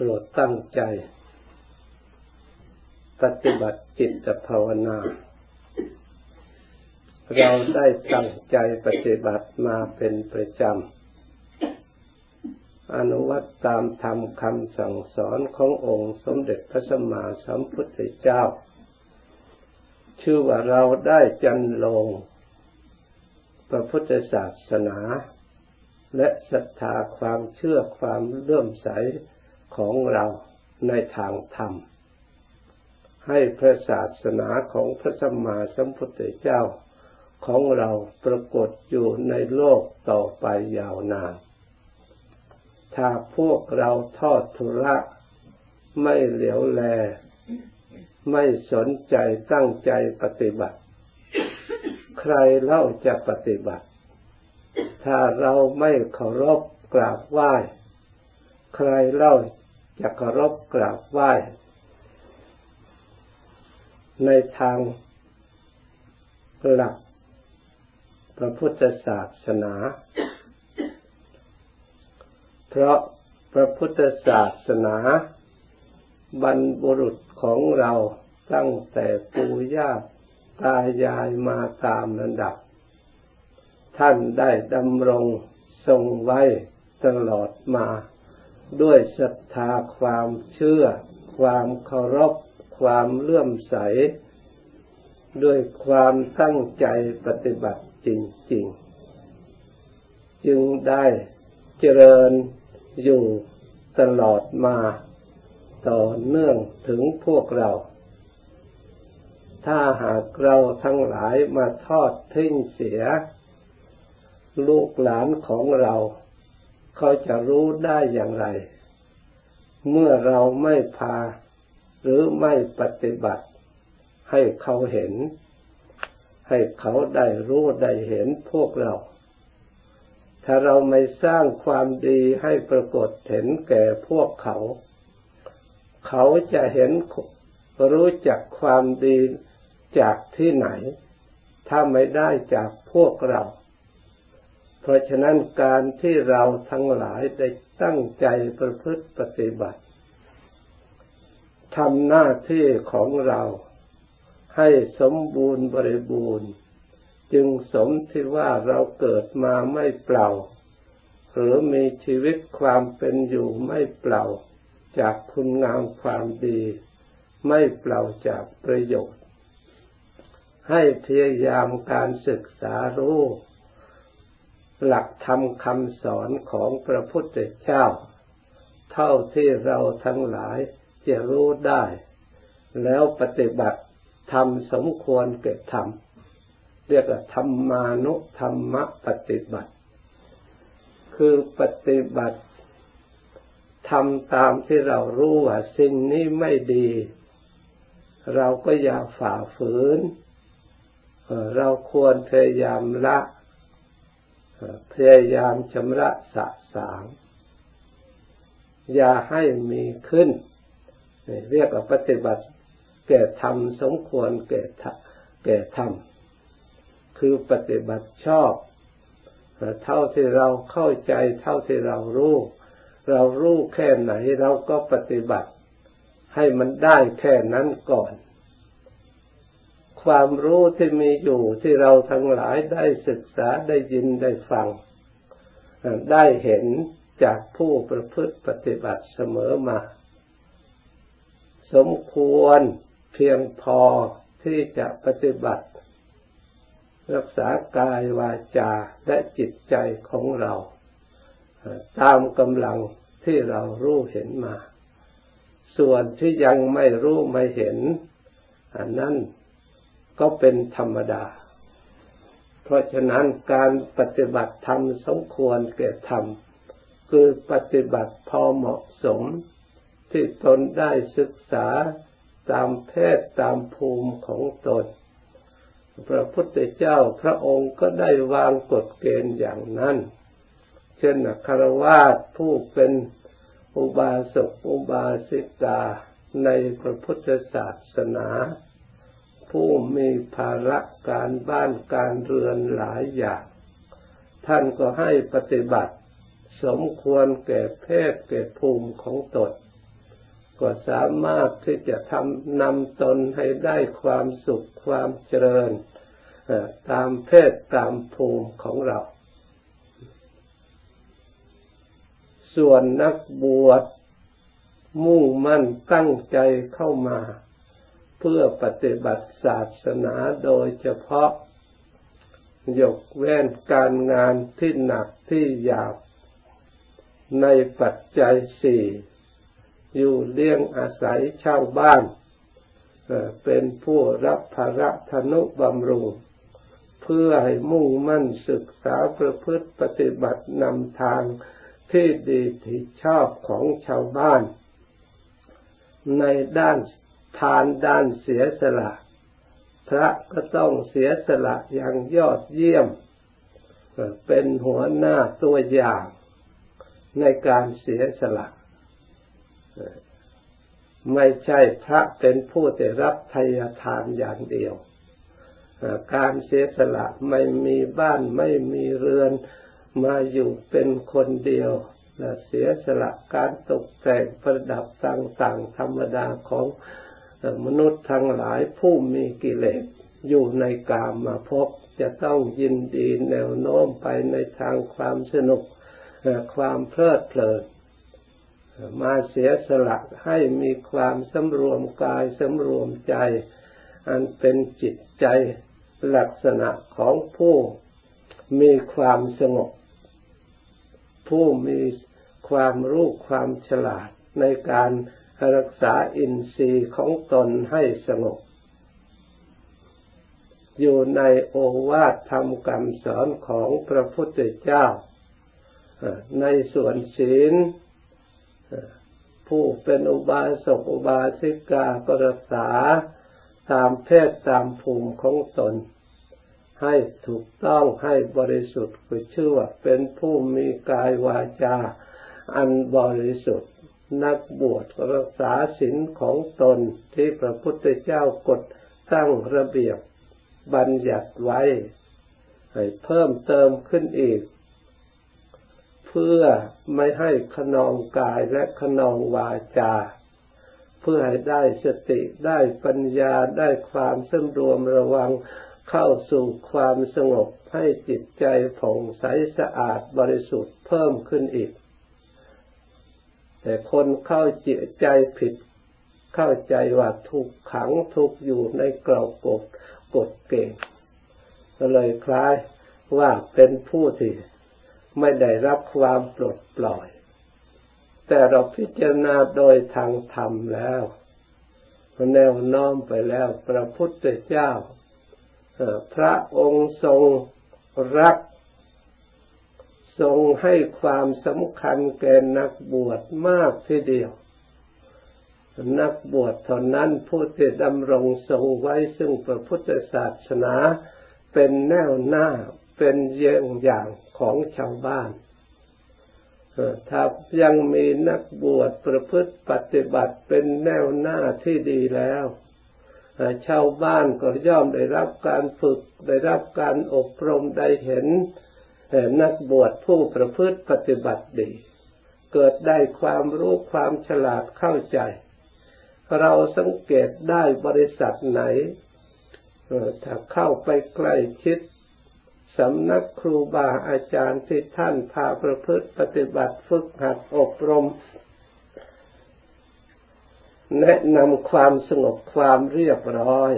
โปรดตั้งใจ ปฏิบัติจิตภาวนา เราได้ตั้งใจปฏิบัติมาเป็นประจำ อนุวัตตามธรรมคำสั่งสอนขององค์สมเด็จพระสัมมาสัมพุทธเจ้า ชื่อว่าเราได้จันลงพระพุทธศาสนา และศรัทธาความเชื่อความเลื่อมใส ของเราในทางธรรม ให้พระศาสนาของพระสัมมาสัมพุทธเจ้าของเราปรากฏอยู่ในโลกต่อไปยาวนาน ถ้าพวกเราทอดทุระไม่เหลียวแล ไม่สนใจตั้งใจปฏิบัติ ใครเล่าจะปฏิบัติ ถ้าเราไม่เคารพกราบไหว้ ใครเล่า จะเคารพกราบไหว้ ในทางหลักพระพุทธศาสนา เพราะพระพุทธศาสนา บรรบุรุษของเราตั้งแต่ปู่ย่าตายายมาตามระดับ ท่านได้ดำรงทรงไว้ตลอดมา ด้วยศรัทธาความเชื่อ ความเคารพ ความเลื่อมใส ด้วยความตั้งใจปฏิบัติจริง ๆ จึงได้เจริญอยู่ตลอดมาต่อเนื่องถึงพวกเรา ถ้าหากเราทั้งหลายมาทอดทิ้งเสีย ลูกหลานของเรา เขาจะรู้ได้อย่างไร เมื่อเราไม่พาหรือไม่ปฏิบัติ ให้เขาเห็น ให้เขาได้รู้ได้เห็นพวกเรา ถ้าเราไม่สร้างความดีให้ปรากฏเห็นแก่พวกเขา เขาจะเห็นรู้จักความดีจากที่ไหน ถ้าไม่ได้จากพวกเรา ราะฉะนั้นการที่เราทั้งหลายได้ตั้งใจประพฤติปฏิบัติทำหน้าที่ของเราให้สมบูรณ์บริบูรณ์ จึงสมที่ว่าเราเกิดมาไม่เปล่า หรือมีชีวิตความเป็นอยู่ไม่เปล่า จากคุณงามความดี ไม่เปล่าจากประโยชน์ ให้พยายามการศึกษารู้ หลักธรรมคำสอนของพระพุทธเจ้า เท่าที่เราทั้งหลายจะรู้ได้ แล้วปฏิบัติทำสมควรเกิดทำเรียกว่าธรรมานุธรรมปฏิบัติ คือปฏิบัติทำตามที่เรารู้ว่าสิ่งนี้ไม่ดี เราก็อย่าฝ่าฝืน เราควรพยายามละ พยายามชำระสะสาง อย่าให้มีขึ้น เรียกว่าปฏิบัติแก่ธรรมสมควรแก่แก่ธรรมคือปฏิบัติชอบ เท่าที่เราเข้าใจ เท่าที่เรารู้ เรารู้แค่ไหนเราก็ปฏิบัติ ให้มันได้แค่นั้นก่อน ความรู้ที่มีอยู่ที่เราทั้งหลายได้ศึกษาได้ยินได้ฟัง ได้เห็นจากผู้ประพฤติปฏิบัติเสมอมา สมควรเพียงพอที่จะปฏิบัติ รักษากายวาจาและจิตใจของเรา ตามกำลังที่เรารู้เห็นมา ส่วนที่ยังไม่รู้ไม่เห็น อันนั้น ก็เป็นธรรมดา เพราะฉะนั้นการปฏิบัติธรรมสมควรแก่ธรรม คือปฏิบัติพอเหมาะสม ที่ตนได้ศึกษาตามเพศตามภูมิของตน พระพุทธเจ้าพระองค์ก็ได้วางกฎเกณฑ์อย่างนั้น เช่นคารวาสผู้เป็นอุบาสกอุบาสิกาในพระพุทธศาสนา ผู้มีภาระการบ้านการเรือนหลายอย่าง ท่านก็ให้ปฏิบัติ สมควรแก่เพศแก่ภูมิของตน ก็สามารถที่จะทำนำตนให้ได้ความสุขความเจริญ ตามเพศตามภูมิของเรา ส่วนนักบวชมุ่งมั่นตั้งใจเข้ามา เพื่อปฏิบัติศาสนาโดยเฉพาะ ยกเว้นการงานที่หนักที่ยาวในปัจจัยสี่อยู่เลี้ยงอาศัยชาวบ้าน เป็นผู้รับภาระธนุบำรุง เพื่อให้มุ่งมั่นศึกษาประพฤติปฏิบัตินำทางที่ดีที่ชอบของชาวบ้าน ในด้าน ทานด้านเสียสละ พระก็ต้องเสียสละอย่างยอดเยี่ยม เป็นหัวหน้าตัวอย่างในการเสียสละ ไม่ใช่พระเป็นผู้ได้รับทายทานอย่างเดียว การเสียสละไม่มีบ้านไม่มีเรือนมาอยู่เป็นคนเดียวและเสียสละการตกแต่งประดับต่างๆธรรมดาของ มนุษย์ทั้งหลายผู้มีกิเลสอยู่ในกามมาพบจะต้องยินดีแนวโน้มไปในทางความสนุกความเพลิดเพลินมาเสียสละให้มีความสำรวมกายสำรวมใจ อันเป็นจิตใจลักษณะของผู้มีความสงบ ผู้มีความรู้ความฉลาดในการ รักษาอินทรีย์ของตนให้สงบ อยู่ในโอวาทธรรมคำสอนของพระพุทธเจ้า ในส่วนศีล ผู้เป็นอุบาสกอุบาสิกาก็รักษาตามเพศตามภูมิของตน ให้ถูกต้องให้บริสุทธิ์คือชื่อว่าเป็นผู้มีกายวาจา อันบริสุทธิ์ นักบวชรักษาศีลของตนที่พระพุทธเจ้ากดตั้งระเบียบบัญญัติไว้ ให้เพิ่มเติมขึ้นอีก เพื่อไม่ให้ขนองกายและขนองวาจา เพื่อให้ได้สติได้ปัญญาได้ความสำรวมระวังเข้าสู่ความสงบให้จิตใจผ่องใสสะอาดบริสุทธิ์เพิ่มขึ้นอีก แต่คนเข้าจิตใจผิด เข้าใจว่าถูกขังถูกอยู่ในกรอบกฎกฎเก่งก็เลยคล้ายว่าเป็นผู้ที่ไม่ได้รับความปลดปล่อย แต่เราพิจารณาโดยทางธรรมแล้วแนวน้อมไปแล้วพระพุทธเจ้าพระองค์ทรงรัก ทรงให้ความสำคัญแก่นักบวชมากทีเดียว นักบวชเท่านั้นผู้ที่ดำรงทรงไว้ซึ่งพระพุทธศาสนาเป็นแนวหน้าเป็นเยี่ยงอย่างของชาวบ้านถ้ายังมีนักบวชประพฤติปฏิบัติเป็นแนวหน้าที่ดีแล้วชาวบ้านก็ย่อมได้รับการฝึกได้รับการอบรมได้เห็น นักบวชผู้ประพฤติปฏิบัติดี เกิดได้ความรู้ความฉลาดเข้าใจ เราสังเกตได้บริษัทไหนถ้าเข้าไปใกล้ชิดสำนักครูบาอาจารย์ที่ท่านพาประพฤติปฏิบัติฝึกหัดอบรม แนะนำความสงบความเรียบร้อย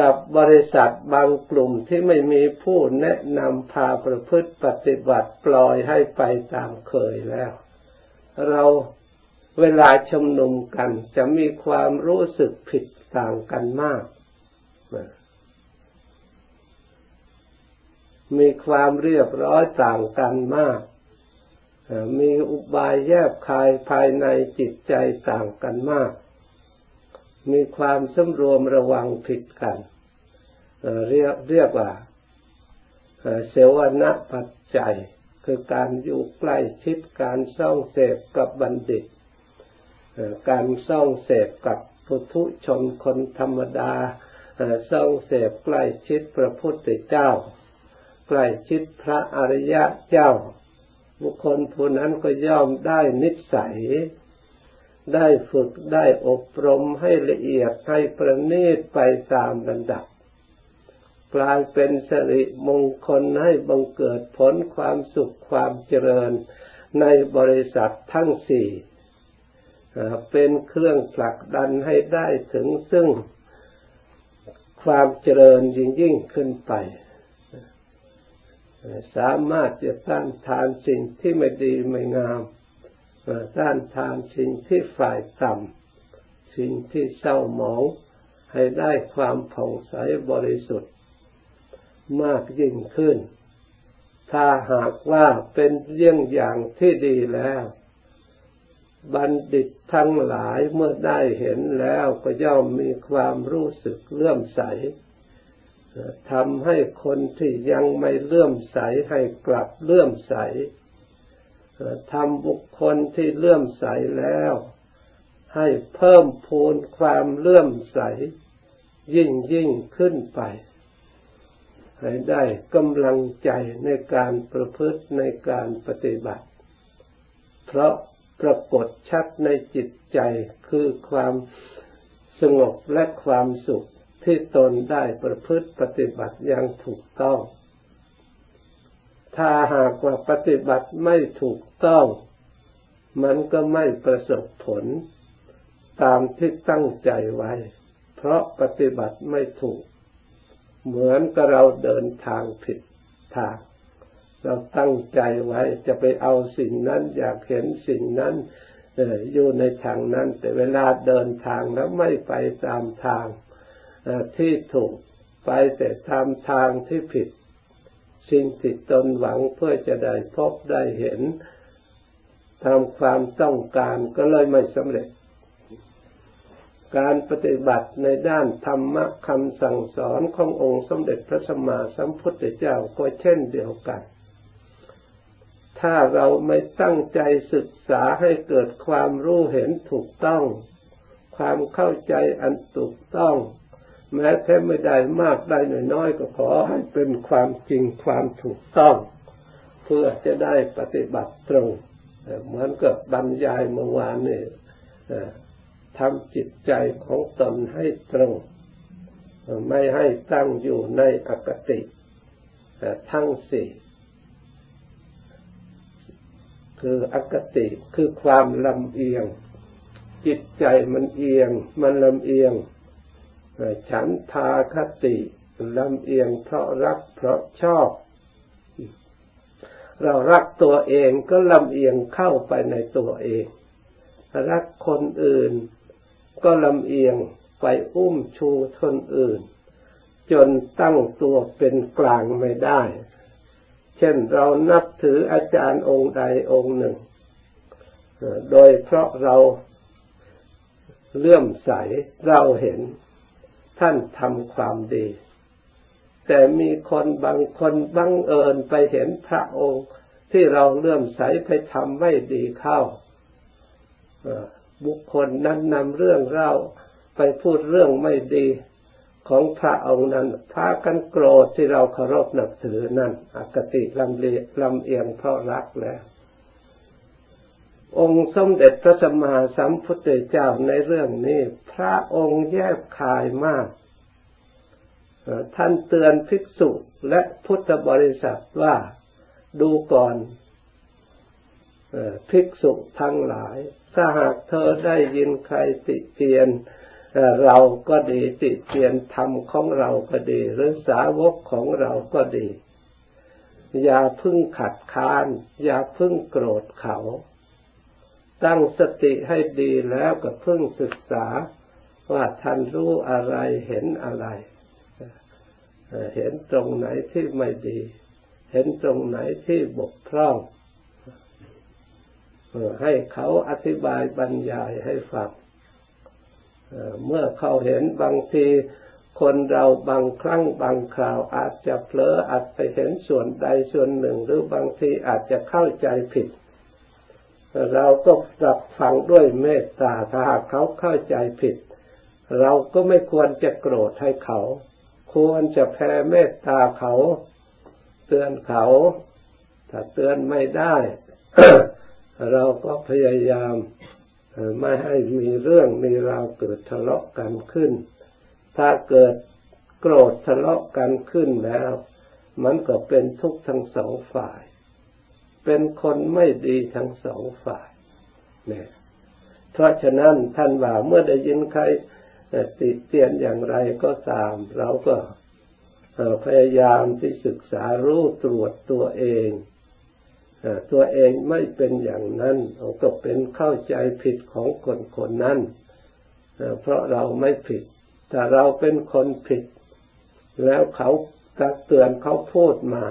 กับบริษัทบางกลุ่มที่ไม่มีผู้แนะนำพาประพฤติปฏิบัติปล่อยให้ไปตามเคยแล้ว เราเวลาชุมนุมกันจะมีความรู้สึกผิดต่างกันมาก มีความเรียบร้อยต่างกันมาก มีอุบายแยบคายภายในจิตใจต่างกันมาก มีความสำรวมระวังผิดกัน เรียกเรียกว่าเสวนาปัจจัย คือการอยู่ใกล้ชิดการซ่องเสพกับบัณฑิต การซ่องเสพกับพุทุชนคนธรรมดาซ่องเสพใกล้ชิดพระพุทธเจ้า ใกล้ชิดพระอริยะเจ้า บุคคลผู้นั้นก็ย่อมได้นิสัย ได้ฝึกได้อบรมให้ละเอียดให้ประณีตไปตามระดับ กลายเป็นสิริมงคลให้บังเกิดผลความสุขความเจริญในบริษัททั้งสี่เป็นเครื่องผลักดันให้ได้ถึงซึ่งความเจริญยิ่งยิ่งขึ้นไป สามารถจะต้านทานสิ่งที่ไม่ดีไม่งาม ต้านทานสิ่งที่ฝ่ายต่ำสิ่งที่เศร้าหมองให้ได้ความผ่องใสบริสุทธิ์ มากยิ่งขึ้น ถ้าหากว่าเป็นเยี่ยงอย่างที่ดีแล้ว บัณฑิตทั้งหลายเมื่อได้เห็นแล้วก็ย่อมมีความรู้สึกเลื่อมใสทำให้คนที่ยังไม่เลื่อมใสให้กลับเลื่อมใส ทำบุคคลที่เลื่อมใสแล้ว ให้เพิ่มพูนความเลื่อมใส ยิ่งยิ่งขึ้นไป ให้ได้กำลังใจในการประพฤติในการปฏิบัติ เพราะปรากฏชัดในจิตใจคือความสงบและความสุขที่ตนได้ประพฤติปฏิบัติอย่างถูกต้อง ถ้าหากว่าปฏิบัติไม่ถูกต้อง มันก็ไม่ประสบผลตามที่ตั้งใจไว้ เพราะปฏิบัติไม่ถูก เหมือนกับเราเดินทางผิดทาง เราตั้งใจไว้จะไปเอาสิ่งนั้น อยากเห็นสิ่งนั้นอยู่ในทางนั้น แต่เวลาเดินทางแล้วไม่ไปตามทางที่ถูก ไปแต่ตามทางที่ผิด สิ่งที่ตนหวังเพื่อจะได้พบได้เห็นทำความต้องการก็เลยไม่สำเร็จ การปฏิบัติในด้านธรรมะคำสั่งสอนขององค์สมเด็จพระสัมมาสัมพุทธเจ้าก็เช่นเดียวกัน ถ้าเราไม่ตั้งใจศึกษาให้เกิดความรู้เห็นถูกต้อง ความเข้าใจอันถูกต้อง แม้แท้ไม่ได้มากได้หน่อยน้อยก็ขอให้เป็นความจริงความถูกต้อง เพื่อจะได้ปฏิบัติตรงเหมือนกับบรรยายเมื่อวานนี่ทำจิตใจของตนให้ตรง ไม่ให้ตั้งอยู่ในอคติทั้งสี่คืออคติคือความลำเอียง จิตใจมันเอียง มันลำเอียง ฉันทาคติลำเอียงเพราะรักเพราะชอบ เรารักตัวเองก็ลำเอียงเข้าไปในตัวเอง รักคนอื่น ก็ลำเอียงไปอุ้มชูคนอื่น จนตั้งตัวเป็นกลางไม่ได้ เช่นเรานับถืออาจารย์องค์ใดองค์หนึ่ง โดยเพราะเราเลื่อมใสเราเห็น ท่านทำความดี แต่มีคนบางคนบังเอิญไปเห็นพระองค์ที่เราเลื่อมใสไปทำไม่ดีเข้าบุคคลนั้นนำเรื่องเราไปพูดเรื่องไม่ดีของพระองค์นั้นพากันโกรธที่เราเคารพนับถือนั่นอคติลำเลียลำเอียงเพราะรักแล้ว องค์สมเด็จพระสัมมาสัมพุทธเจ้าในเรื่องนี้ พระองค์แยบคายมาก ท่านเตือนภิกษุและพุทธบริษัทว่าดูก่อนภิกษุทั้งหลาย ถ้าหากเธอได้ยินใครติเตียนเราก็ดีติเตียนธรรมของเราก็ดี หรือสาวกของเราก็ดี อย่าพึ่งขัดค้าน อย่าพึ่งโกรธเขา ตั้งสติให้ดีแล้วก็เพึ่งศึกษาว่าท่านรู้อะไรเห็นอะไร เห็นตรงไหนที่ไม่ดี เห็นตรงไหนที่บกพร่องให้เขาอธิบายบรรยายให้ฟังเมื่อเขาเห็นบางทีคนเราบางครั้งบางคราวอาจจะเผลออาจไปเห็นส่วนใดส่วนหนึ่ง หรือบางทีอาจจะเข้าใจผิด เราก็ปรับฟังด้วยเมตตาถ้าหากเขาเข้าใจผิด เราก็ไม่ควรจะโกรธให้เขา ควรจะแผ่เมตตาเขา เตือนเขา ถ้าเตือนไม่ได้ เราก็พยายามไม่ให้มีเรื่องมีราวเกิดทะเลาะกันขึ้น ถ้าเกิดโกรธทะเลาะกันขึ้นแล้ว มันก็เป็นทุกข์ทั้งสองฝ่าย เป็นคนไม่ดีทั้งสองฝ่ายเนี่ยเพราะฉะนั้นท่านว่าเมื่อได้ยินใครติเตียนอย่างไรก็ตาม เราก็พยายามที่ศึกษารู้ตรวจตัวเองตัวเองไม่เป็นอย่างนั้นเราก็เป็นเข้าใจผิดของคนคนนั้นเพราะเราไม่ผิด แต่เราเป็นคนผิด แล้วเขาตักเตือนเขาพูดมา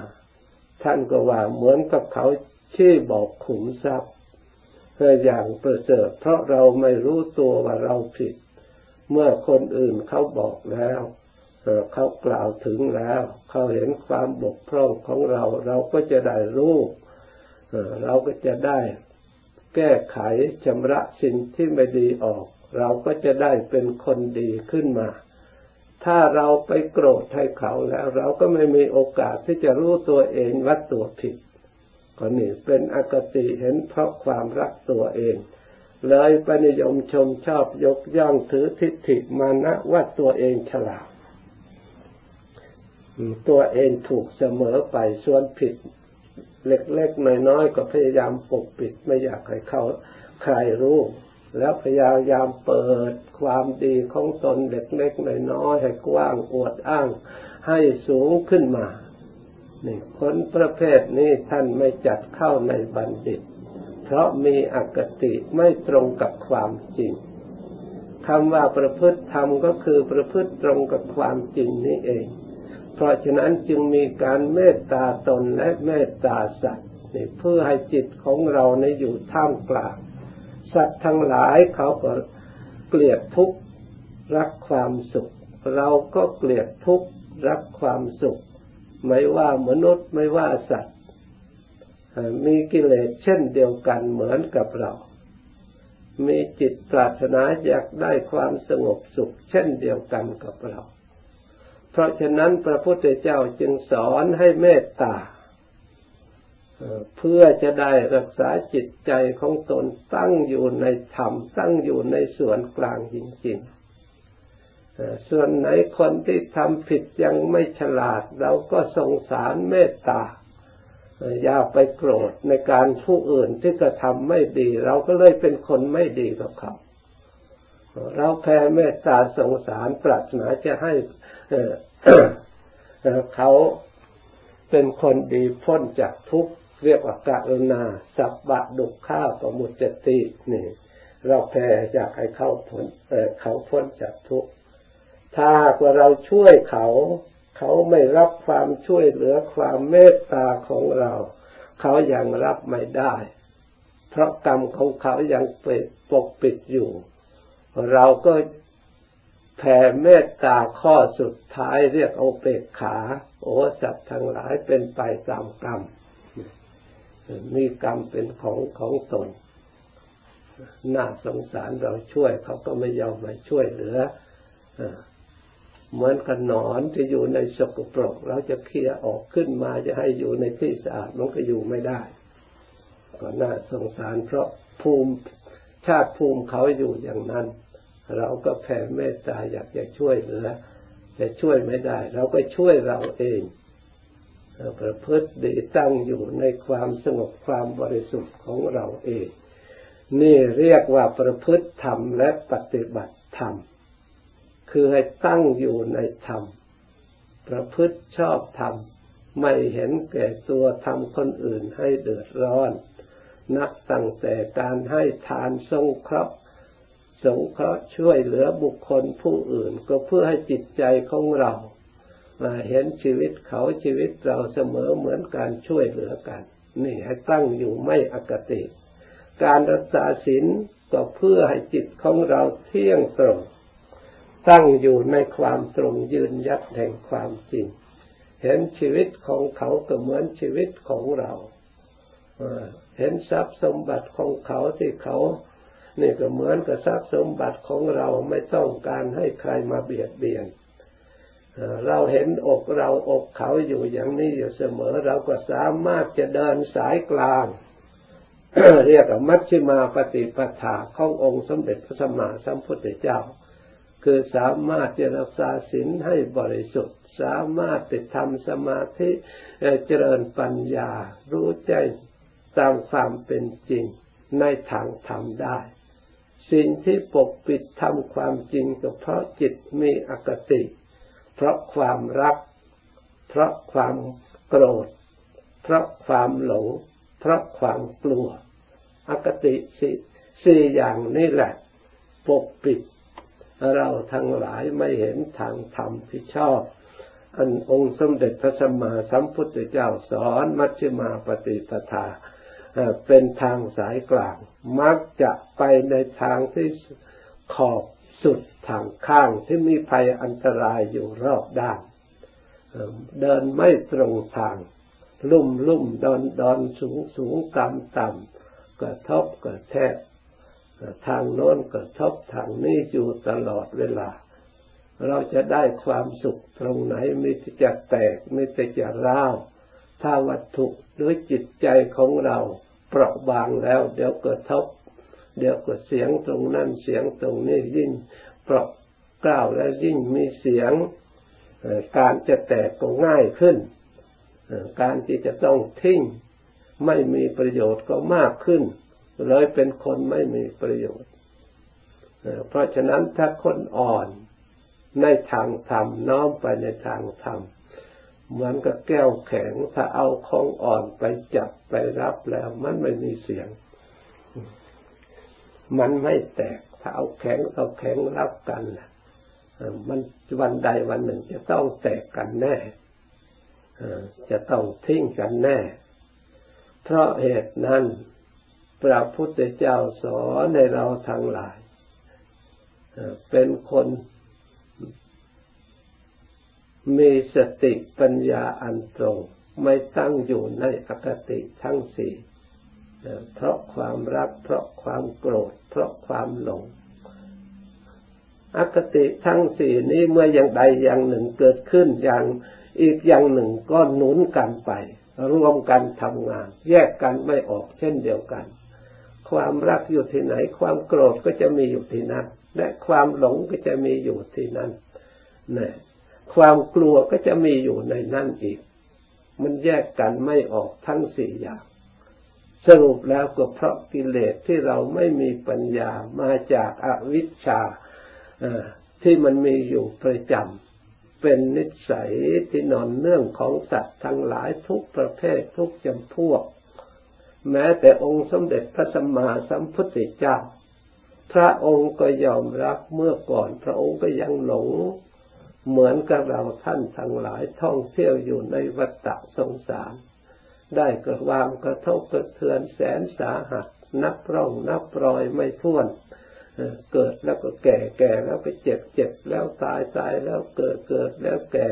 ท่านก็ว่าเหมือนกับเขาชี้บอกขุมทรัพย์เพื่ออย่างประเสริฐเพราะเราไม่รู้ตัวว่าเราผิด เมื่อคนอื่นเขาบอกแล้วเขากล่าวถึงแล้ว เขาเห็นความบกพร่องของเรา เราก็จะได้รู้เราก็จะได้แก้ไขชำระสิ่งที่ไม่ดีออก เราก็จะได้เป็นคนดีขึ้นมา ถ้าเราไปโกรธให้เขาแล้ว เราก็ไม่มีโอกาสที่จะรู้ตัวเองว่าตัวผิดก็นี่เป็นอกติเห็นเพราะความรักตัวเอง เลยปนิยมชมชอบยกย่องถือทิฏฐิมานะว่าตัวเองฉลาด ตัวเองถูกเสมอไปส่วนผิด เล็กๆน้อยๆก็พยายามปกปิดไม่อยากให้เขาใครรู้ แล้วพยายามเปิดความดีของตนเล็กๆน้อยๆให้กว้างอวดอ้าง ให้สูงขึ้นมานี่คนประเภทนี้ท่านไม่จัดเข้าในบัณฑิต เพราะมีอคติไม่ตรงกับความจริงคำว่าประพฤติธรรมก็คือประพฤติตรงกับความจริงนี้เอง เพราะฉะนั้นจึงมีการเมตตาตนและเมตตาสัตว์เพื่อให้จิตของเราในอยู่ท่ามกลาง สัตว์ทั้งหลายเขาก็เกลียดทุกข์รักความสุข เราก็เกลียดทุกข์รักความสุข ไม่ว่ามนุษย์ไม่ว่าสัตว์ มีกิเลสเช่นเดียวกันเหมือนกับเรา มีจิตปรารถนาอยากได้ความสงบสุข เช่นเดียวกันกับเรา เพราะฉะนั้นพระพุทธเจ้าจึงสอนให้เมตตา เพื่อจะได้รักษาจิตใจของตนตั้งอยู่ในธรรมตั้งอยู่ในส่วนกลางจริงๆส่วนไหนคนที่ทำผิดยังไม่ฉลาด เราก็สงสารเมตตาอย่าไปโกรธในการผู้อื่นที่กระทำไม่ดี เราก็เลยเป็นคนไม่ดีกับเขา เราแผ่เมตตาสงสารปรารถนาจะให้เขาเป็นคนดีพ้นจากทุกข์ เรียกว่าการณา สับบะดุข้าวประมุจตินี่ เราแผ่อยากให้เขาพ้นเขาพ้นจากทุกข์ถ้าว่าเราช่วยเขา เขาไม่รับความช่วยเหลือความเมตตาของเรา เขายังรับไม่ได้ เพราะกรรมของเขายังเปิดปกปิดอยู่ เราก็แผ่เมตตาข้อสุดท้ายเรียกโอเปกขา โอสัตว์ทั้งหลายเป็นไปตามกรรม มีกรรมเป็นของของตนน่าสงสารเราช่วยเขาก็ไม่ยอมมาช่วยเหลือเหมือนกับนอนที่อยู่ในสกปรกเราจะเคลียออกขึ้นมาจะให้อยู่ในที่สะอาดมันก็อยู่ไม่ได้ ก็น่าสงสารเพราะภูมิชาติภูมิเขาอยู่อย่างนั้น เราก็แผ่เมตตาอยากจะช่วยเหลือแต่ช่วยไม่ได้ เราก็ช่วยเราเอง ประพฤติดีตั้งอยู่ในความสงบความบริสุทธิ์ของเราเอง นี่เรียกว่าประพฤติธรรมและปฏิบัติธรรม คือให้ตั้งอยู่ในธรรม ประพฤติชอบธรรม ไม่เห็นแก่ตัวทำคนอื่นให้เดือดร้อน นับตั้งแต่การให้ทานทรงเคราะห์สงเคราะห์ช่วยเหลือบุคคลผู้อื่นก็เพื่อให้จิตใจของเรา เห็นชีวิตเขาชีวิตเราเสมอเหมือนการช่วยเหลือกัน นี่ให้ตั้งอยู่ไม่อกติ การรักษาศีลก็เพื่อให้จิตของเราเที่ยงตรง ตั้งอยู่ในความตรงยืนยัดแห่งความจริง เห็นชีวิตของเขาก็เหมือนชีวิตของเราเห็นทรัพย์สมบัติของเขาที่เขานี่ก็เหมือนกับทรัพย์สมบัติของเราไม่ต้องการให้ใครมาเบียดเบียน เราเห็นอกเราอกเขาอยู่อย่างนี้อยู่เสมอ เราก็สามารถจะเดินสายกลาง เรียกว่ามัชฌิมาปฏิปทาขององค์สมเด็จพระสัมมาสัมพุทธเจ้า คือสามารถจะรักษาศีลให้บริสุทธิ์ สามารถติดทำสมาธิเจริญปัญญา รู้ใจตามความเป็นจริงในทางธรรมได้ สิ่งที่ปกปิดทำความจริงก็เพราะจิตมีอคติ เพราะความรัก เพราะความโกรธ เพราะความหลง เพราะความกลัว อคติสี่สี่อย่างนี้แหละ ปกปิด เราทั้งหลายไม่เห็นทางธรรมที่ชอบ อันองค์สมเด็จพระสัมมาสัมพุทธเจ้าสอนมัชฌิมาปฏิปทาเป็นทางสายกลาง มักจะไปในทางที่ขอบ สุดทางข้างที่มีภัยอันตรายอยู่รอบด้าน เดินไม่ตรงทาง ลุ่มลุ่มดอนดอนสูงสูงต่ำต่ำกระทบกระแทกทางโน้นกระทบทางนี้อยู่ตลอดเวลา เราจะได้ความสุขตรงไหนมีแต่จะแตกมีแต่จะร้าวถ้าวัตถุหรือจิตใจของเราเปราะบางแล้ว เดี๋ยวเกิดทบ เดี๋ยวกิดเสียงตรงนั้นเสียงตรงนี้ยิ่งเปราะกล้าวแล้วยิ่งมีเสียงการจะแตกก็ง่ายขึ้น การที่จะต้องทิ้งไม่มีประโยชน์ก็มากขึ้น เลยเป็นคนไม่มีประโยชน์ เพราะฉะนั้นถ้าคนอ่อนในทางธรรมน้อมไปในทางธรรมเหมือนกับแก้วแข็งถ้าเอาของอ่อนไปจับไปรับแล้ว มันไม่มีเสียง มันไม่แตกถ้าเอาแข็งเอาแข็งรับกันมันวันใดวันหนึ่งจะต้องแตกกันแน่จะต้องทิ้งกันแน่ เพราะเหตุนั้นพระพุทธเจ้าสอนในเราทั้งหลาย เป็นคนมีสติปัญญาอันตรง ไม่ตั้งอยู่ในอคติทั้งสี่ เพราะความรัก เพราะความโกรธ เพราะความหลง อคติทั้งสี่นี้เมื่ออย่างใดอย่างหนึ่งเกิดขึ้นอย่างอีกอย่างหนึ่งก็หนุนกันไป รวมกันทำงาน แยกกันไม่ออกเช่นเดียวกัน ความรักอยู่ที่ไหน ความโกรธก็จะมีอยู่ที่นั่นและความหลงก็จะมีอยู่ที่นั่นนี่ความกลัวก็จะมีอยู่ในนั่นอีก มันแยกกันไม่ออกทั้งสี่อย่าง สรุปแล้วก็เพราะกิเลสที่เราไม่มีปัญญามาจากอาวิชชาที่มันมีอยู่ประจำเป็นนิสัยที่นอนเนื่องของสัตว์ทั้งหลายทุกประเภททุกจำพวก แม้แต่องค์สมเด็จพระสัมมาสัมพุทธเจ้า พระองค์ก็ยอมรับเมื่อก่อน พระองค์ก็ยังหลงเหมือนกับเราท่านทั้งหลายท่องเที่ยวอยู่ในวัฏสงสาร ได้กระวางกระทบกระเทือนแสนสาหัส นับร่องนับรอยไม่ท้วนเกิดแล้วก็แก่แก่แล้วก็เจ็บเจ็บแล้วตายตายแล้วเกิดเกิดแล้วแก่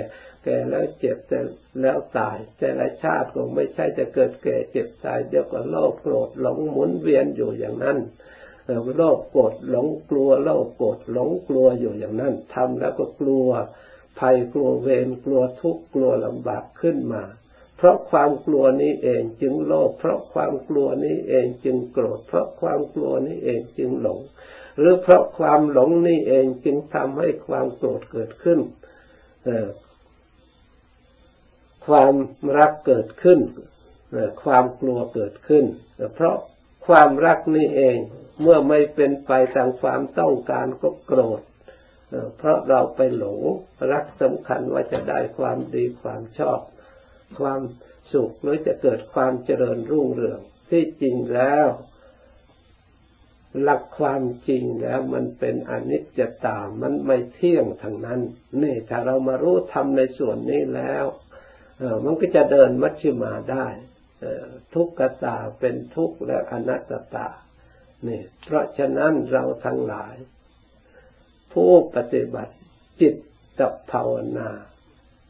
แก่แล้วเจ็บแต่แล้วตาย แต่ละชาติก็ไม่ใช่จะเกิดแก่เจ็บตายเดี๋ยวก็โลภโกรธหลงหมุนเวียนอยู่อย่างนั้นโลภโกรธหลงกลัวโลภโกรธหลงกลัวอยู่อย่างนั้นทำแล้วก็กลัวภัยกลัวเวรกลัวทุกข์กลัวลำบากขึ้นมา เพราะความกลัวนี้เองจึงโลภเพราะความกลัวนี้เองจึงโกรธ เพราะความกลัวนี้เองจึงหลง หรือเพราะความหลงนี้เองจึงทำให้ความโกรธเกิดขึ้นความรักเกิดขึ้นความกลัวเกิดขึ้น เพราะความรักนี่เองเมื่อไม่เป็นไปตามความต้องการก็โกรธ เพราะเราไปหลงรักสำคัญว่าจะได้ความดีความชอบ ความสุขหรือจะเกิดความเจริญรุ่งเรือง ที่จริงแล้ว หลักความจริงแล้วมันเป็นอนิจจตามันไม่เที่ยงทางนั้นนี่ถ้าเรามารู้ทำในส่วนนี้แล้วมันก็จะเดินมัชฌิมาได้ทุกขตาเป็นทุกข์และอนัตตานี่เพราะฉะนั้นเราทั้งหลาย ผู้ปฏิบัติจิตตภาวนา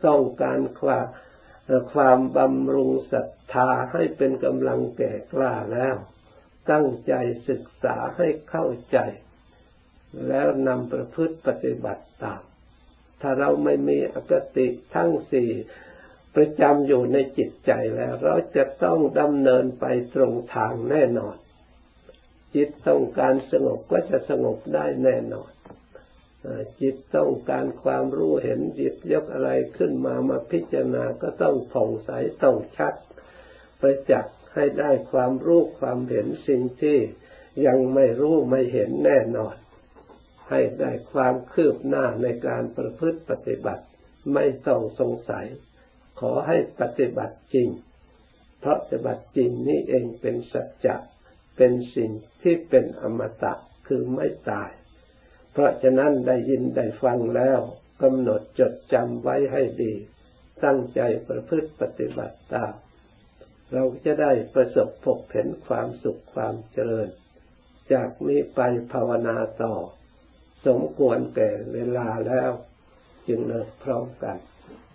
ต้องการความ ความบำรุงศรัทธาให้เป็นกำลังแก่กล้าแล้ว ตั้งใจศึกษาให้เข้าใจ แล้วนำประพฤติปฏิบัติตาม ถ้าเราไม่มีอกติทั้งสี่ประจำอยู่ในจิตใจแล้ว เราจะต้องดำเนินไปตรงทางแน่นอน จิตต้องการสงบก็จะสงบได้แน่นอน จิตต้องการความรู้เห็นจิตยกอะไรขึ้นมามาพิจารณาก็ต้องผ่องใสต้องชัดประจักษ์ให้ได้ความรู้ความเห็นสิ่งที่ยังไม่รู้ไม่เห็นแน่นอน ให้ได้ความคืบหน้าในการประพฤติปฏิบัติ ไม่ต้องสงสัย ขอให้ปฏิบัติจริง เพราะปฏิบัติจริงนี่เองเป็นสัจจะเป็นสิ่งที่เป็นอมตะคือไม่ตาย เพราะฉะนั้นได้ยินได้ฟังแล้วกำหนดจดจำไว้ให้ดี ตั้งใจประพฤติปฏิบัติตาม เราจะได้ประสบพบเห็นความสุขความเจริญ จากนี้ไปภาวนาต่อ สมควรแก่เวลาแล้ว จึงเลิกพร้อมกัน